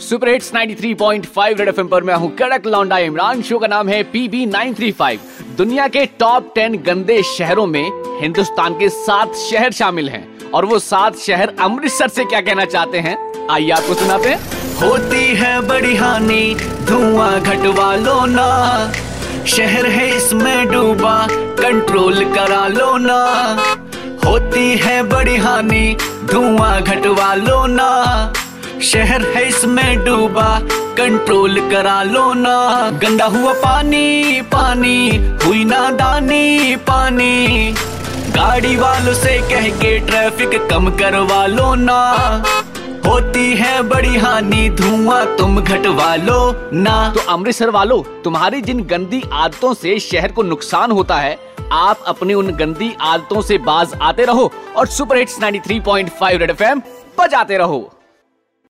Super hits 93.5 red FM पर मैं हूँ कड़क लौंडा इमरान। शो का नाम है पीबी 935 दुनिया के टॉप 10 गंदे शहरों में हिंदुस्तान के सात शहर शामिल हैं। और वो सात शहर अमृतसर से क्या कहना चाहते हैं? आइए आपको सुनाते हैं। होती है बड़ी हानि, धुआँ घटवा लो ना। शहर है इसमें डूबा कंट्रोल करा लो ना। होती है बड़ी हानि, धुआँ घटवा लो ना। शहर है इसमें डूबा कंट्रोल करा लो ना। गंदा हुआ पानी पानी, हुई ना दानी, पानी। गाड़ी वालों से कह के ट्रैफ़िक कम करवा लो ना। होती है बड़ी हानि, धुआँ तुम घटवा लो ना। तो अमृतसर वालों, तुम्हारी जिन गंदी आदतों से शहर को नुकसान होता है, आप अपनी उन गंदी आदतों से बाज आते रहो और सुपर हिट्स 93.5 रेड एफएम बजाते रहो।